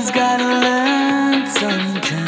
Everybody's gotta learn sometime.